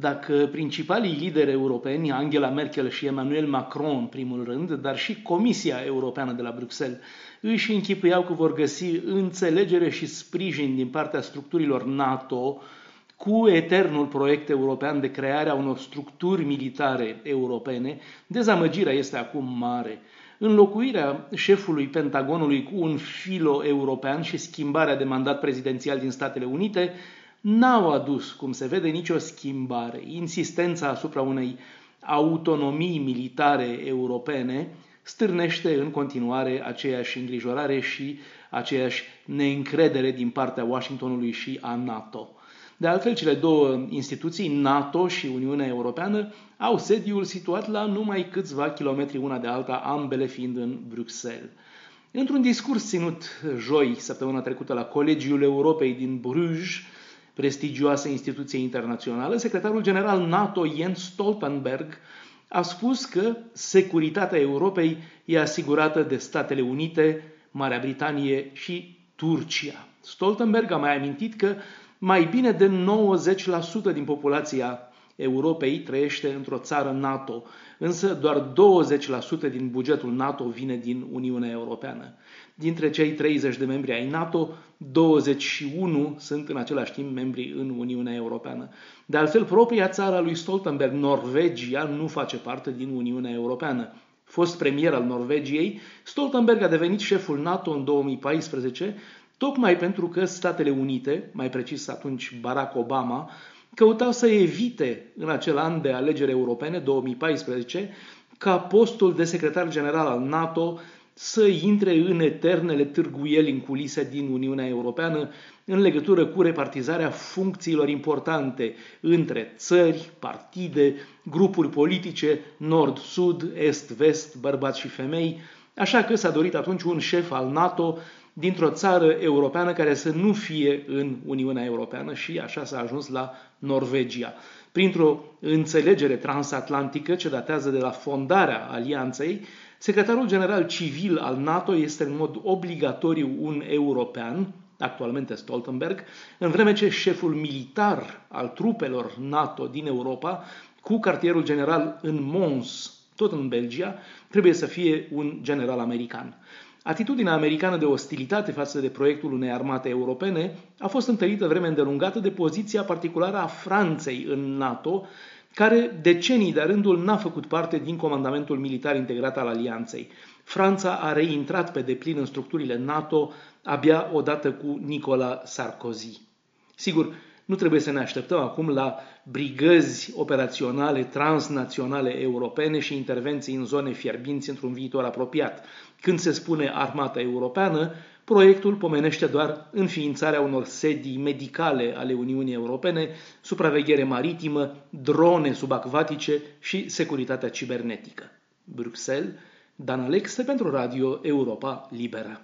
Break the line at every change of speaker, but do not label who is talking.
dacă principalii lideri europeni, Angela Merkel și Emmanuel Macron în primul rând, dar și Comisia Europeană de la Bruxelles, își închipuiau că vor găsi înțelegere și sprijin din partea structurilor NATO cu eternul proiect european de creare a unor structuri militare europene, dezamăgirea este acum mare. Înlocuirea șefului Pentagonului cu un filo european și schimbarea de mandat prezidențial din Statele Unite n-au adus, cum se vede, nicio schimbare. Insistența asupra unei autonomii militare europene stârnește în continuare aceeași îngrijorare și aceeași neîncredere din partea Washingtonului și a NATO. De altfel, cele două instituții, NATO și Uniunea Europeană, au sediul situat la numai câțiva kilometri una de alta, ambele fiind în Bruxelles. Într-un discurs ținut joi, săptămâna trecută, la Colegiul Europei din Bruges, prestigioasă instituție internațională, secretarul general NATO Jens Stoltenberg a spus că securitatea Europei e asigurată de Statele Unite, Marea Britanie și Turcia. Stoltenberg a mai amintit că mai bine de 90% din populația Europei trăiește într-o țară NATO, însă doar 20% din bugetul NATO vine din Uniunea Europeană. Dintre cei 30 de membri ai NATO, 21 sunt în același timp membri în Uniunea Europeană. De altfel, propria țară lui Stoltenberg, Norvegia, nu face parte din Uniunea Europeană. Fost premier al Norvegiei, Stoltenberg a devenit șeful NATO în 2014, tocmai pentru că Statele Unite, mai precis atunci Barack Obama, căutau să evite în acel an de alegeri europene, 2014, ca postul de secretar general al NATO să intre în eternele târguieli în culise din Uniunea Europeană în legătură cu repartizarea funcțiilor importante între țări, partide, grupuri politice, nord-sud, est-vest, bărbați și femei, așa că s-a dorit atunci un șef al NATO dintr-o țară europeană care să nu fie în Uniunea Europeană și așa s-a ajuns la Norvegia. Printr-o înțelegere transatlantică ce datează de la fondarea alianței, secretarul general civil al NATO este în mod obligatoriu un european, actualmente Stoltenberg, în vreme ce șeful militar al trupelor NATO din Europa, cu cartierul general în Mons, tot în Belgia, trebuie să fie un general american. Atitudinea americană de ostilitate față de proiectul unei armate europene a fost întărită vreme îndelungată de poziția particulară a Franței în NATO, care decenii de rândul n-a făcut parte din comandamentul militar integrat al alianței. Franța a reintrat pe deplin în structurile NATO abia odată cu Nicola Sarkozy. Sigur, nu trebuie să ne așteptăm acum la brigăzi operaționale transnaționale europene și intervenții în zone fierbinți într-un viitor apropiat. Când se spune armata europeană, proiectul pomenește doar înființarea unor sedii medicale ale Uniunii Europene, supraveghere maritimă, drone subacvatice și securitatea cibernetică. Bruxelles, Dan Alexe pentru Radio Europa Liberă.